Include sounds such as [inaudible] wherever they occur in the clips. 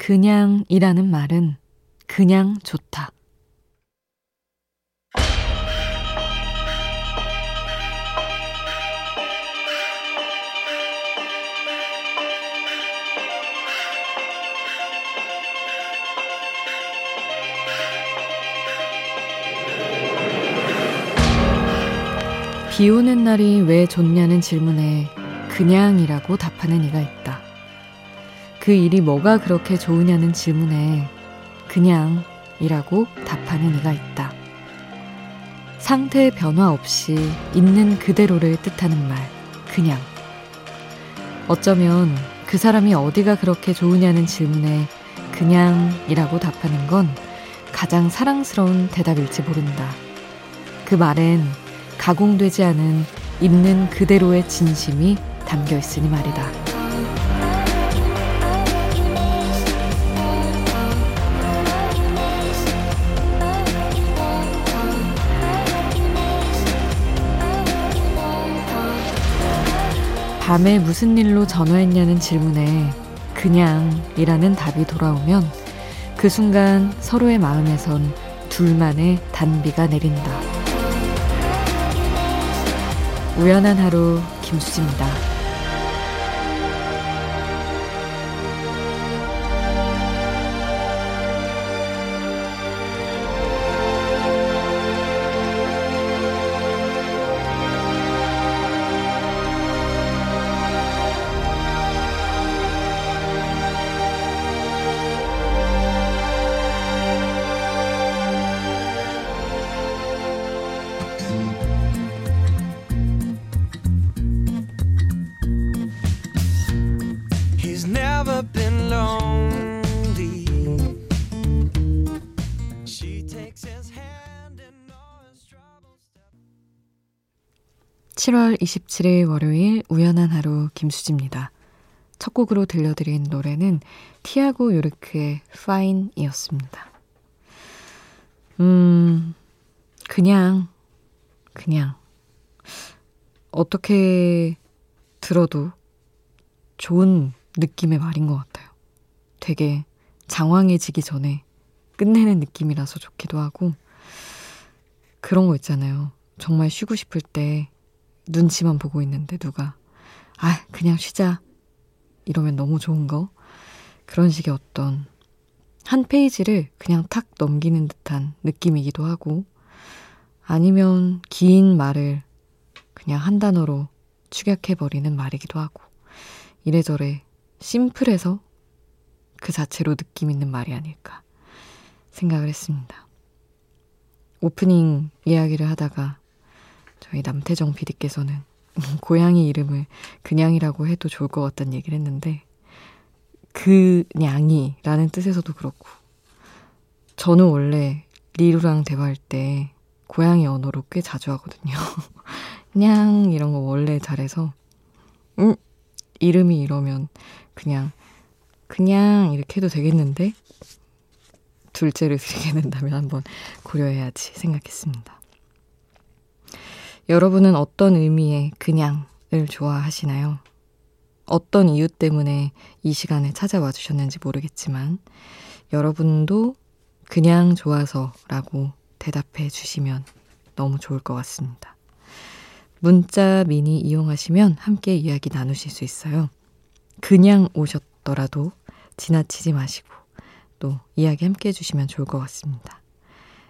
그냥이라는 말은 그냥 좋다. 비 오는 날이 왜 좋냐는 질문에 그냥이라고 답하는 이가 있다. 그 일이 뭐가 그렇게 좋으냐는 질문에 그냥 이라고 답하는 이가 있다. 상태 변화 없이 있는 그대로를 뜻하는 말, 그냥. 어쩌면 그 사람이 어디가 그렇게 좋으냐는 질문에 그냥이라고 답하는 건 가장 사랑스러운 대답일지 모른다. 그 말엔 가공되지 않은 있는 그대로의 진심이 담겨 있으니 말이다. 밤에 무슨 일로 전화했냐는 질문에 그냥이라는 답이 돌아오면 그 순간 서로의 마음에선 둘만의 단비가 내린다. 우연한 하루 김수지입니다. 7월 27일 월요일 우연한 하루 김수지입니다. 첫 곡으로 들려드린 노래는 티아고 요르크의 Fine이었습니다. 음, 그냥, 그냥, 어떻게 들어도 좋은 느낌의 말인 것 같아요. 되게 장황해지기 전에 끝내는 느낌이라서 좋기도 하고, 그런 거 있잖아요. 정말 쉬고 싶을 때 눈치만 보고 있는데 누가 아 그냥 쉬자 이러면 너무 좋은 거 그런 식의 어떤 한 페이지를 그냥 탁 넘기는 듯한 느낌이기도 하고 아니면 긴 말을 그냥 한 단어로 축약해버리는 말이기도 하고 이래저래 심플해서 그 자체로 느낌 있는 말이 아닐까 생각을 했습니다. 오프닝 이야기를 하다가 저희 남태정 PD께서는 [laughs] 고양이 이름을 그냥이라고 해도 좋을 것 같다는 얘기를 했는데 그냥이라는 뜻에서도 그렇고 저는 원래 리루랑 대화할 때 고양이 언어로 꽤 자주 하거든요. [laughs] 냥 이런 거 원래 잘해서 음 이름이 이러면 그냥 그냥 이렇게 해도 되겠는데 둘째를 [laughs] 드리게 된다면 한번 고려해야지 생각했습니다. 여러분은 어떤 의미의 그냥을 좋아하시나요? 어떤 이유 때문에 이 시간에 찾아와 주셨는지 모르겠지만 여러분도 그냥 좋아서 라고 대답해 주시면 너무 좋을 것 같습니다. 문자 미니 이용하시면 함께 이야기 나누실 수 있어요. 그냥 오셨더라도 지나치지 마시고 또 이야기 함께 해주시면 좋을 것 같습니다.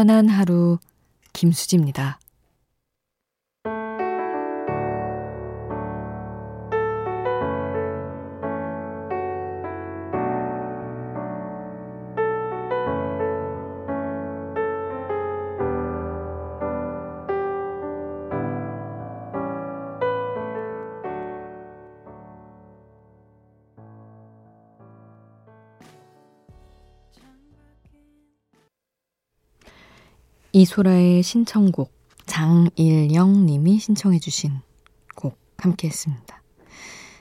우연한 하루 김수지입니다. 이소라의 신청곡 장일영 님이 신청해 주신 곡 함께 했습니다.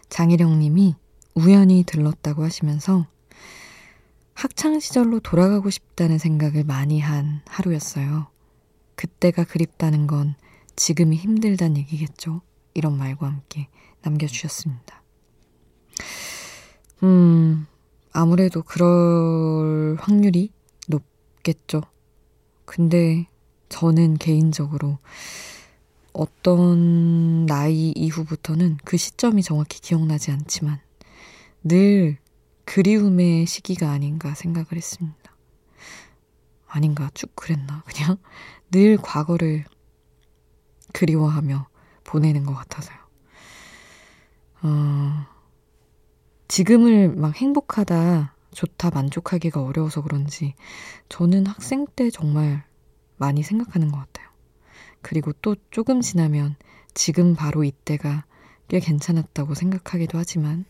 장일영 님이 우연히 들렀다고 하시면서 학창 시절로 돌아가고 싶다는 생각을 많이 한 하루였어요. 그때가 그립다는 건 지금이 힘들단 얘기겠죠. 이런 말과 함께 남겨주셨습니다. 음, 아무래도 그럴 확률이 높겠죠. 근데 저는 개인적으로 어떤 나이 이후부터는 그 시점이 정확히 기억나지 않지만 늘 그리움의 시기가 아닌가 생각을 했습니다. 아닌가 쭉 그랬나 그냥 [laughs] 늘 과거를 그리워하며 보내는 것 같아서요. 어, 지금을 막 행복하다, 좋다, 만족하기가 어려워서 그런지 저는 학생 때 정말 많이 생각하는 것 같아요. 그리고 또 조금 지나면 지금 바로 이때가 꽤 괜찮았다고 생각하기도 하지만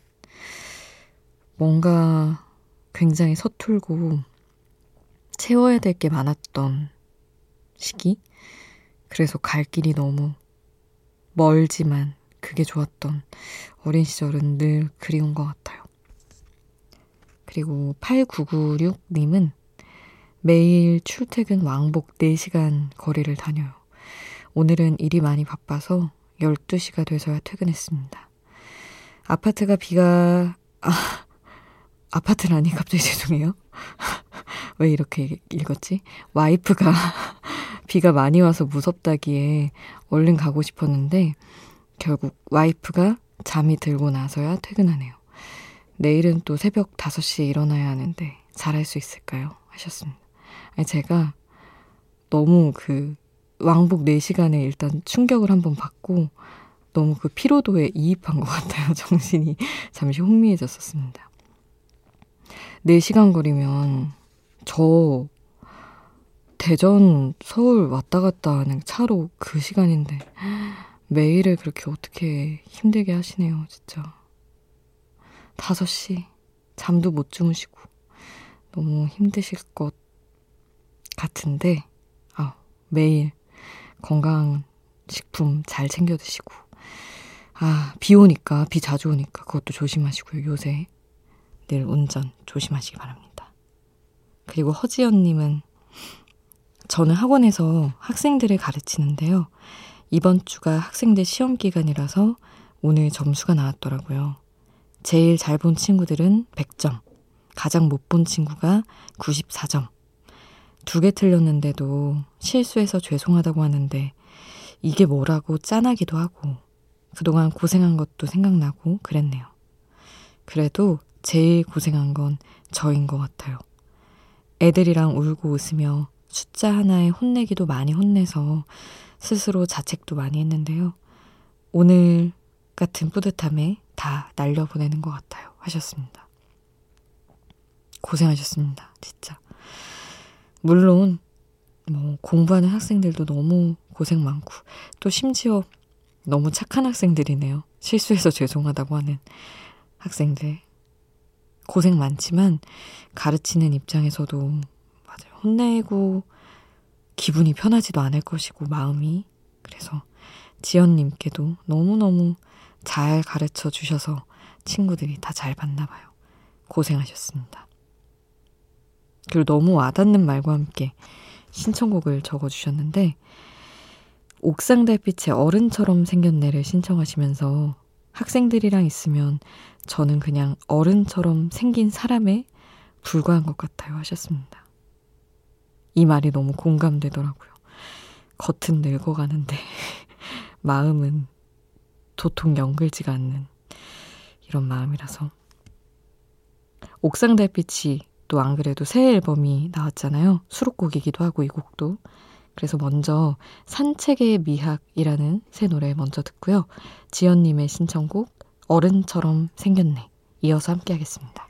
뭔가 굉장히 서툴고 채워야 될 게 많았던 시기? 그래서 갈 길이 너무 멀지만 그게 좋았던 어린 시절은 늘 그리운 것 같아요. 그리고 8996님은 매일 출퇴근 왕복 4시간 거리를 다녀요. 오늘은 일이 많이 바빠서 12시가 돼서야 퇴근했습니다. 아파트가 비가, 아, 아파트라니 갑자기 [laughs] 죄송해요. 왜 이렇게 읽었지? 와이프가 [laughs] 비가 많이 와서 무섭다기에 얼른 가고 싶었는데 결국 와이프가 잠이 들고 나서야 퇴근하네요. 내일은 또 새벽 5시에 일어나야 하는데 잘할 수 있을까요? 하셨습니다. 제가 너무 그 왕복 4시간에 일단 충격을 한번 받고 너무 그 피로도에 이입한 것 같아요. [laughs] 정신이 잠시 혼미해졌었습니다. 4시간 거리면 저 대전, 서울 왔다 갔다 하는 차로 그 시간인데 매일을 그렇게 어떻게 힘들게 하시네요, 진짜. 5시 잠도 못 주무시고 너무 힘드실 것 같은데 아, 매일 건강 식품 잘 챙겨 드시고 아, 비 오니까 비 자주 오니까 그것도 조심하시고요. 요새 늘 운전 조심하시기 바랍니다. 그리고 허지연 님은 저는 학원에서 학생들을 가르치는데요. 이번 주가 학생들 시험 기간이라서 오늘 점수가 나왔더라고요. 제일 잘 본 친구들은 100점, 가장 못 본 친구가 94점. 두 개 틀렸는데도 실수해서 죄송하다고 하는데 이게 뭐라고 짠하기도 하고 그동안 고생한 것도 생각나고 그랬네요. 그래도 제일 고생한 건 저인 것 같아요. 애들이랑 울고 웃으며 숫자 하나에 혼내기도 많이 혼내서 스스로 자책도 많이 했는데요. 오늘 같은 뿌듯함에 다 날려보내는 것 같아요. 하셨습니다. 고생하셨습니다. 진짜. 물론, 뭐, 공부하는 학생들도 너무 고생 많고, 또 심지어 너무 착한 학생들이네요. 실수해서 죄송하다고 하는 학생들. 고생 많지만, 가르치는 입장에서도 혼내고 기분이 편하지도 않을 것이고 마음이 그래서 지연님께도 너무너무 잘 가르쳐 주셔서 친구들이 다 잘 봤나 봐요. 고생하셨습니다. 그리고 너무 와닿는 말과 함께 신청곡을 적어 주셨는데 옥상 달빛의 어른처럼 생겼네를 신청하시면서 학생들이랑 있으면 저는 그냥 어른처럼 생긴 사람에 불과한 것 같아요 하셨습니다. 이 말이 너무 공감되더라고요. 겉은 늙어가는데 [laughs] 마음은 도통 연글지가 않는 이런 마음이라서 옥상 달빛이 또 안 그래도 새 앨범이 나왔잖아요. 수록곡이기도 하고 이 곡도 그래서 먼저 산책의 미학이라는 새 노래 먼저 듣고요. 지연님의 신청곡 어른처럼 생겼네 이어서 함께 하겠습니다.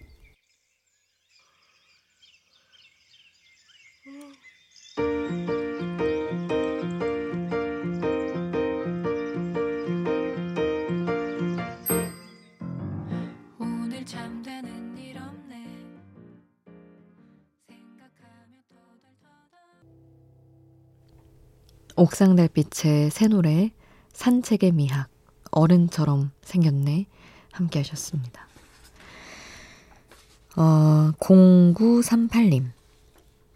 옥상 달빛의 새 노래 산책의 미학 어른처럼 생겼네 함께 하셨습니다. 어, 0938님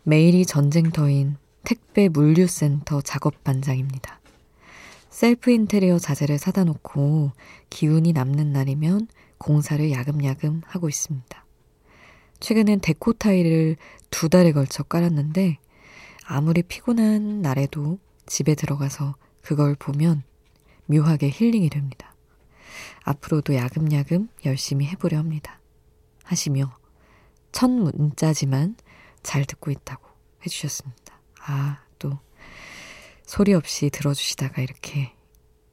매일이 전쟁터인 택배 물류센터 작업 반장입니다. 셀프 인테리어 자재를 사다 놓고 기운이 남는 날이면 공사를 야금야금 하고 있습니다. 최근엔 데코 타일을 두 달에 걸쳐 깔았는데 아무리 피곤한 날에도 집에 들어가서 그걸 보면 묘하게 힐링이 됩니다. 앞으로도 야금야금 열심히 해보려 합니다. 하시며 첫 문자지만 잘 듣고 있다고 해주셨습니다. 아, 또 소리 없이 들어주시다가 이렇게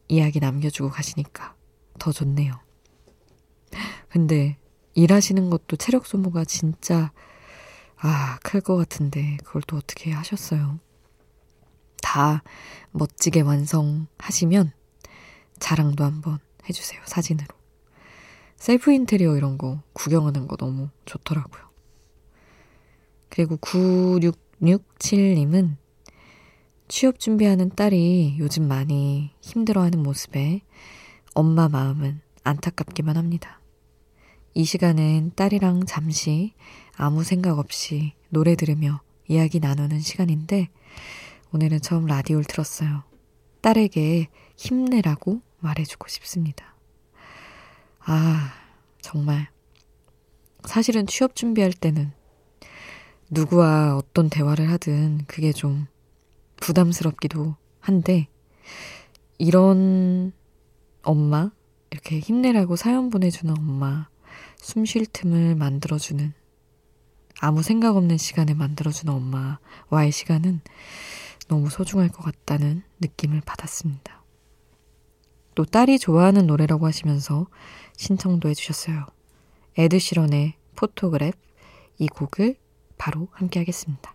이야기 남겨주고 가시니까 더 좋네요. 근데 일하시는 것도 체력 소모가 진짜 아, 클 것 같은데 그걸 또 어떻게 하셨어요? 다 멋지게 완성하시면 자랑도 한번 해주세요. 사진으로. 셀프 인테리어 이런 거 구경하는 거 너무 좋더라고요. 그리고 9667님은 취업 준비하는 딸이 요즘 많이 힘들어하는 모습에 엄마 마음은 안타깝기만 합니다. 이 시간은 딸이랑 잠시 아무 생각 없이 노래 들으며 이야기 나누는 시간인데 오늘은 처음 라디오를 들었어요. 딸에게 힘내라고 말해주고 싶습니다. 아, 정말. 사실은 취업 준비할 때는 누구와 어떤 대화를 하든 그게 좀 부담스럽기도 한데, 이런 엄마, 이렇게 힘내라고 사연 보내주는 엄마, 숨 쉴 틈을 만들어주는, 아무 생각 없는 시간을 만들어주는 엄마와의 시간은 너무 소중할 것 같다는 느낌을 받았습니다. 또 딸이 좋아하는 노래라고 하시면서 신청도 해주셨어요. 에드시런의 Photograph 이 곡을 바로 함께 하겠습니다.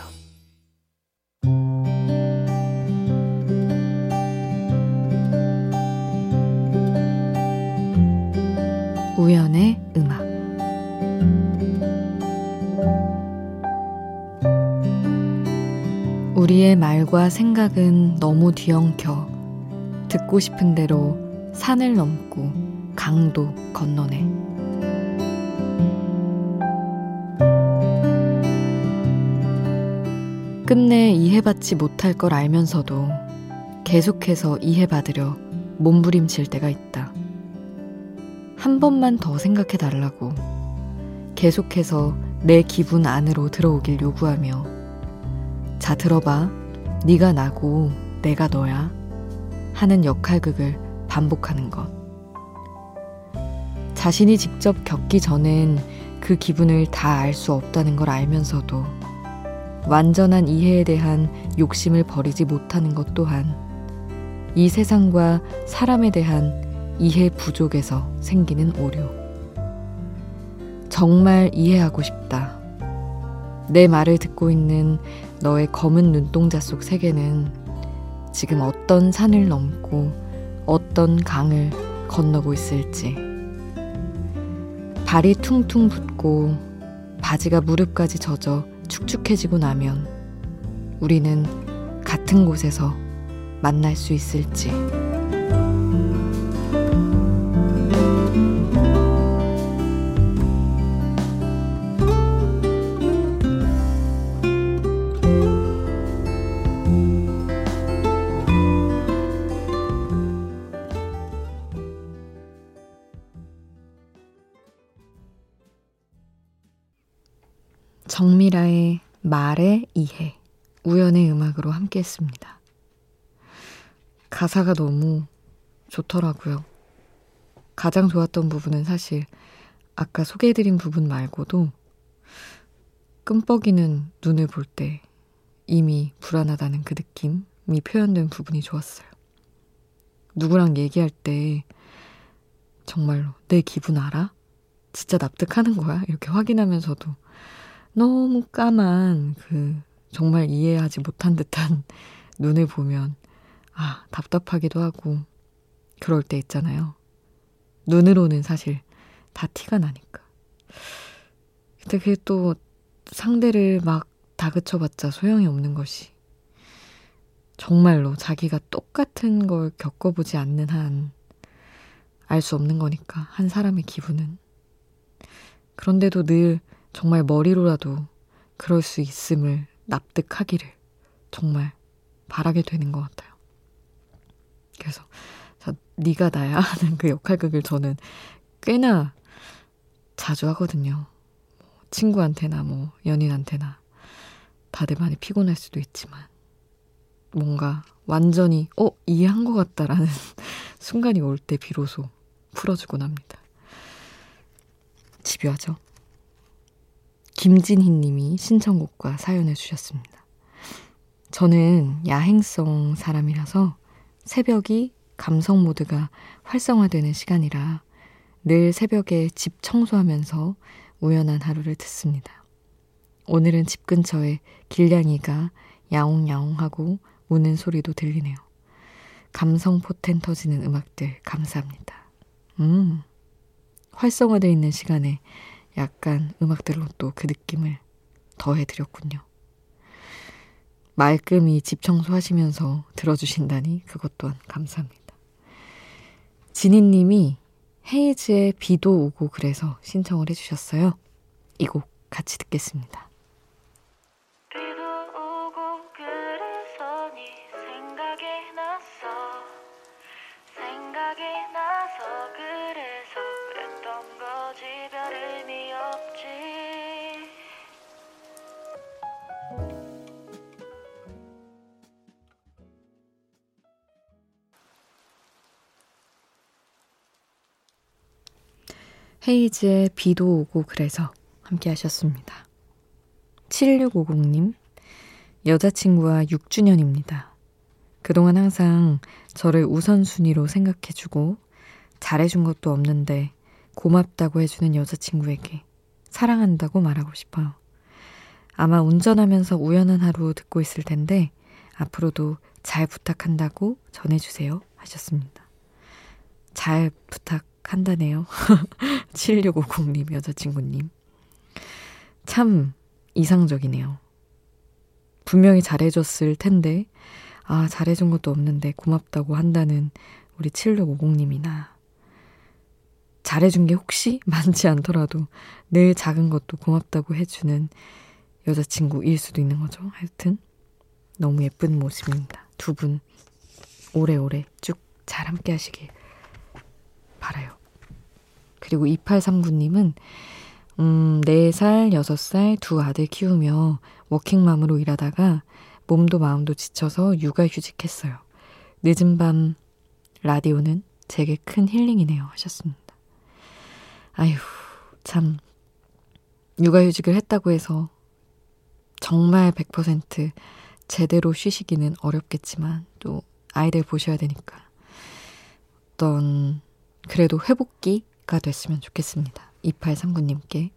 말과 생각은 너무 뒤엉켜 듣고 싶은 대로 산을 넘고 강도 건너네. 끝내 이해받지 못할 걸 알면서도 계속해서 이해받으려 몸부림칠 때가 있다. 한 번만 더 생각해 달라고 계속해서 내 기분 안으로 들어오길 요구하며 자 들어봐 네가 나고 내가 너야 하는 역할극을 반복하는 것 자신이 직접 겪기 전엔 그 기분을 다 알 수 없다는 걸 알면서도 완전한 이해에 대한 욕심을 버리지 못하는 것 또한 이 세상과 사람에 대한 이해 부족에서 생기는 오류. 정말 이해하고 싶다. 내 말을 듣고 있는 너의 검은 눈동자 속 세계는 지금 어떤 산을 넘고 어떤 강을 건너고 있을지. 발이 퉁퉁 붓고 바지가 무릎까지 젖어 축축해지고 나면 우리는 같은 곳에서 만날 수 있을지. 정미라의 말의 이해, 우연의 음악으로 함께 했습니다. 가사가 너무 좋더라고요. 가장 좋았던 부분은 사실 아까 소개해드린 부분 말고도 끔뻑이는 눈을 볼 때 이미 불안하다는 그 느낌이 표현된 부분이 좋았어요. 누구랑 얘기할 때 정말로 내 기분 알아? 진짜 납득하는 거야? 이렇게 확인하면서도 너무 까만 그 정말 이해하지 못한 듯한 [laughs] 눈을 보면 아, 답답하기도 하고 그럴 때 있잖아요. 눈으로는 사실 다 티가 나니까. 근데 그게 또 상대를 막 다그쳐봤자 소용이 없는 것이 정말로 자기가 똑같은 걸 겪어보지 않는 한 알 수 없는 거니까 한 사람의 기분은 그런데도 늘 정말 머리로라도 그럴 수 있음을 납득하기를 정말 바라게 되는 것 같아요. 그래서 자, 네가 나야 하는 그 역할극을 저는 꽤나 자주 하거든요. 뭐 친구한테나 뭐 연인한테나 다들 많이 피곤할 수도 있지만 뭔가 완전히 어 이해한 것 같다라는 [laughs] 순간이 올 때 비로소 풀어주곤 합니다. 집요하죠. 김진희 님이 신청곡과 사연을 주셨습니다. 저는 야행성 사람이라서 새벽이 감성 모드가 활성화되는 시간이라 늘 새벽에 집 청소하면서 우연한 하루를 듣습니다. 오늘은 집 근처에 길냥이가 야옹야옹하고 우는 소리도 들리네요. 감성 포텐 터지는 음악들 감사합니다. 음, 활성화되어 있는 시간에 약간 음악들로 또 그 느낌을 더해드렸군요. 말끔히 집 청소하시면서 들어주신다니 그것 또한 감사합니다. 지니님이 헤이즈의 비도 오고 그래서 신청을 해주셨어요. 이 곡 같이 듣겠습니다. 헤이즈의 비도 오고 그래서 함께 하셨습니다. 7650님, 여자친구와 6주년입니다. 그동안 항상 저를 우선순위로 생각해주고 잘해준 것도 없는데 고맙다고 해주는 여자친구에게 사랑한다고 말하고 싶어요. 아마 운전하면서 우연한 하루 듣고 있을 텐데 앞으로도 잘 부탁한다고 전해주세요 하셨습니다. 잘 부탁 한다네요. 7650님, [laughs] 여자친구님. 참 이상적이네요. 분명히 잘해줬을 텐데, 아, 잘해준 것도 없는데 고맙다고 한다는 우리 7650님이나, 잘해준 게 혹시 [laughs] 많지 않더라도 늘 작은 것도 고맙다고 해주는 여자친구일 수도 있는 거죠. 하여튼, 너무 예쁜 모습입니다. 두 분, 오래오래 쭉 잘 함께 하시길 바라요. 그리고 2839님은 음, 4살, 6살 두 아들 키우며 워킹맘으로 일하다가 몸도 마음도 지쳐서 육아휴직했어요. 늦은 밤 라디오는 제게 큰 힐링이네요. 하셨습니다. 아휴, 참. 육아휴직을 했다고 해서 정말 100% 제대로 쉬시기는 어렵겠지만 또 아이들 보셔야 되니까 어떤 그래도 회복기가 됐으면 좋겠습니다. 2839님께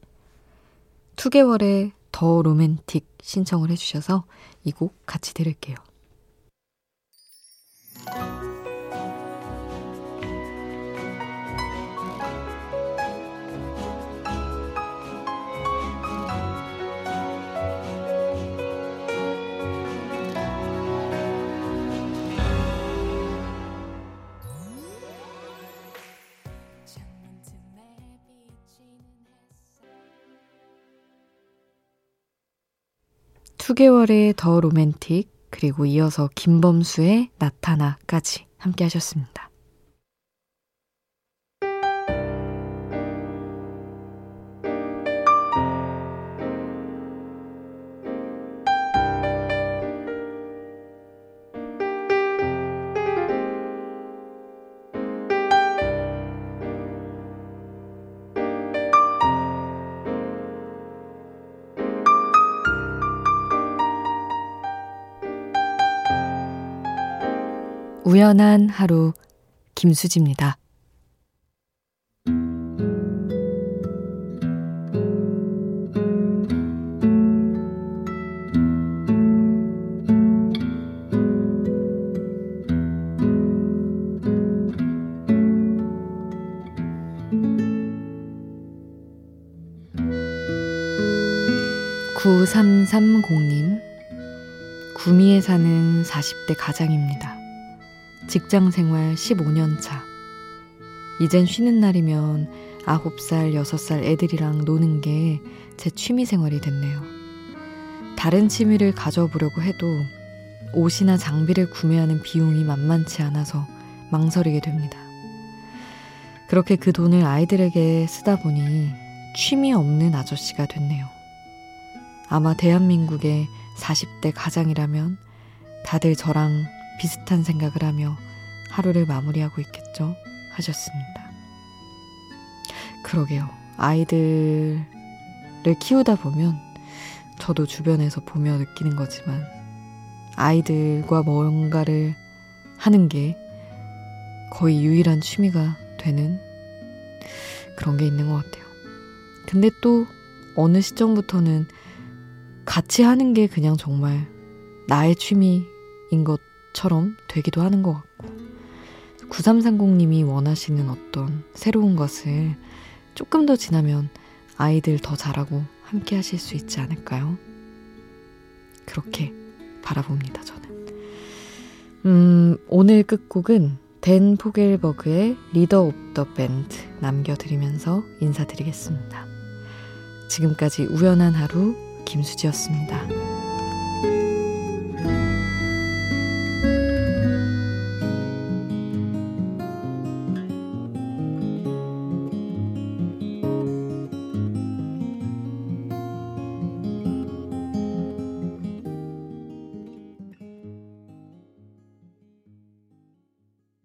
2개월의 더 로맨틱 신청을 해주셔서 이 곡 같이 들을게요. 수개월의 더 로맨틱, 그리고 이어서 김범수의 나타나까지 함께 하셨습니다. 우연한 하루 김수지입니다. 9330님, 구미에 사는 40대 가장입니다. 직장 생활 15년 차. 이젠 쉬는 날이면 9살, 6살 애들이랑 노는 게 제 취미 생활이 됐네요. 다른 취미를 가져보려고 해도 옷이나 장비를 구매하는 비용이 만만치 않아서 망설이게 됩니다. 그렇게 그 돈을 아이들에게 쓰다 보니 취미 없는 아저씨가 됐네요. 아마 대한민국의 40대 가장이라면 다들 저랑 비슷한 생각을 하며 하루를 마무리하고 있겠죠? 하셨습니다. 그러게요. 아이들을 키우다 보면 저도 주변에서 보며 느끼는 거지만 아이들과 뭔가를 하는 게 거의 유일한 취미가 되는 그런 게 있는 것 같아요. 근데 또 어느 시점부터는 같이 하는 게 그냥 정말 나의 취미인 것 처럼 되기도 하는 것 같고 9330님이 원하시는 어떤 새로운 것을 조금 더 지나면 아이들 더 잘하고 함께 하실 수 있지 않을까요? 그렇게 바라봅니다, 저는. 음, 오늘 끝곡은 댄 포겔버그의 Leader of the Band 남겨드리면서 인사드리겠습니다. 지금까지 우연한 하루 김수지였습니다.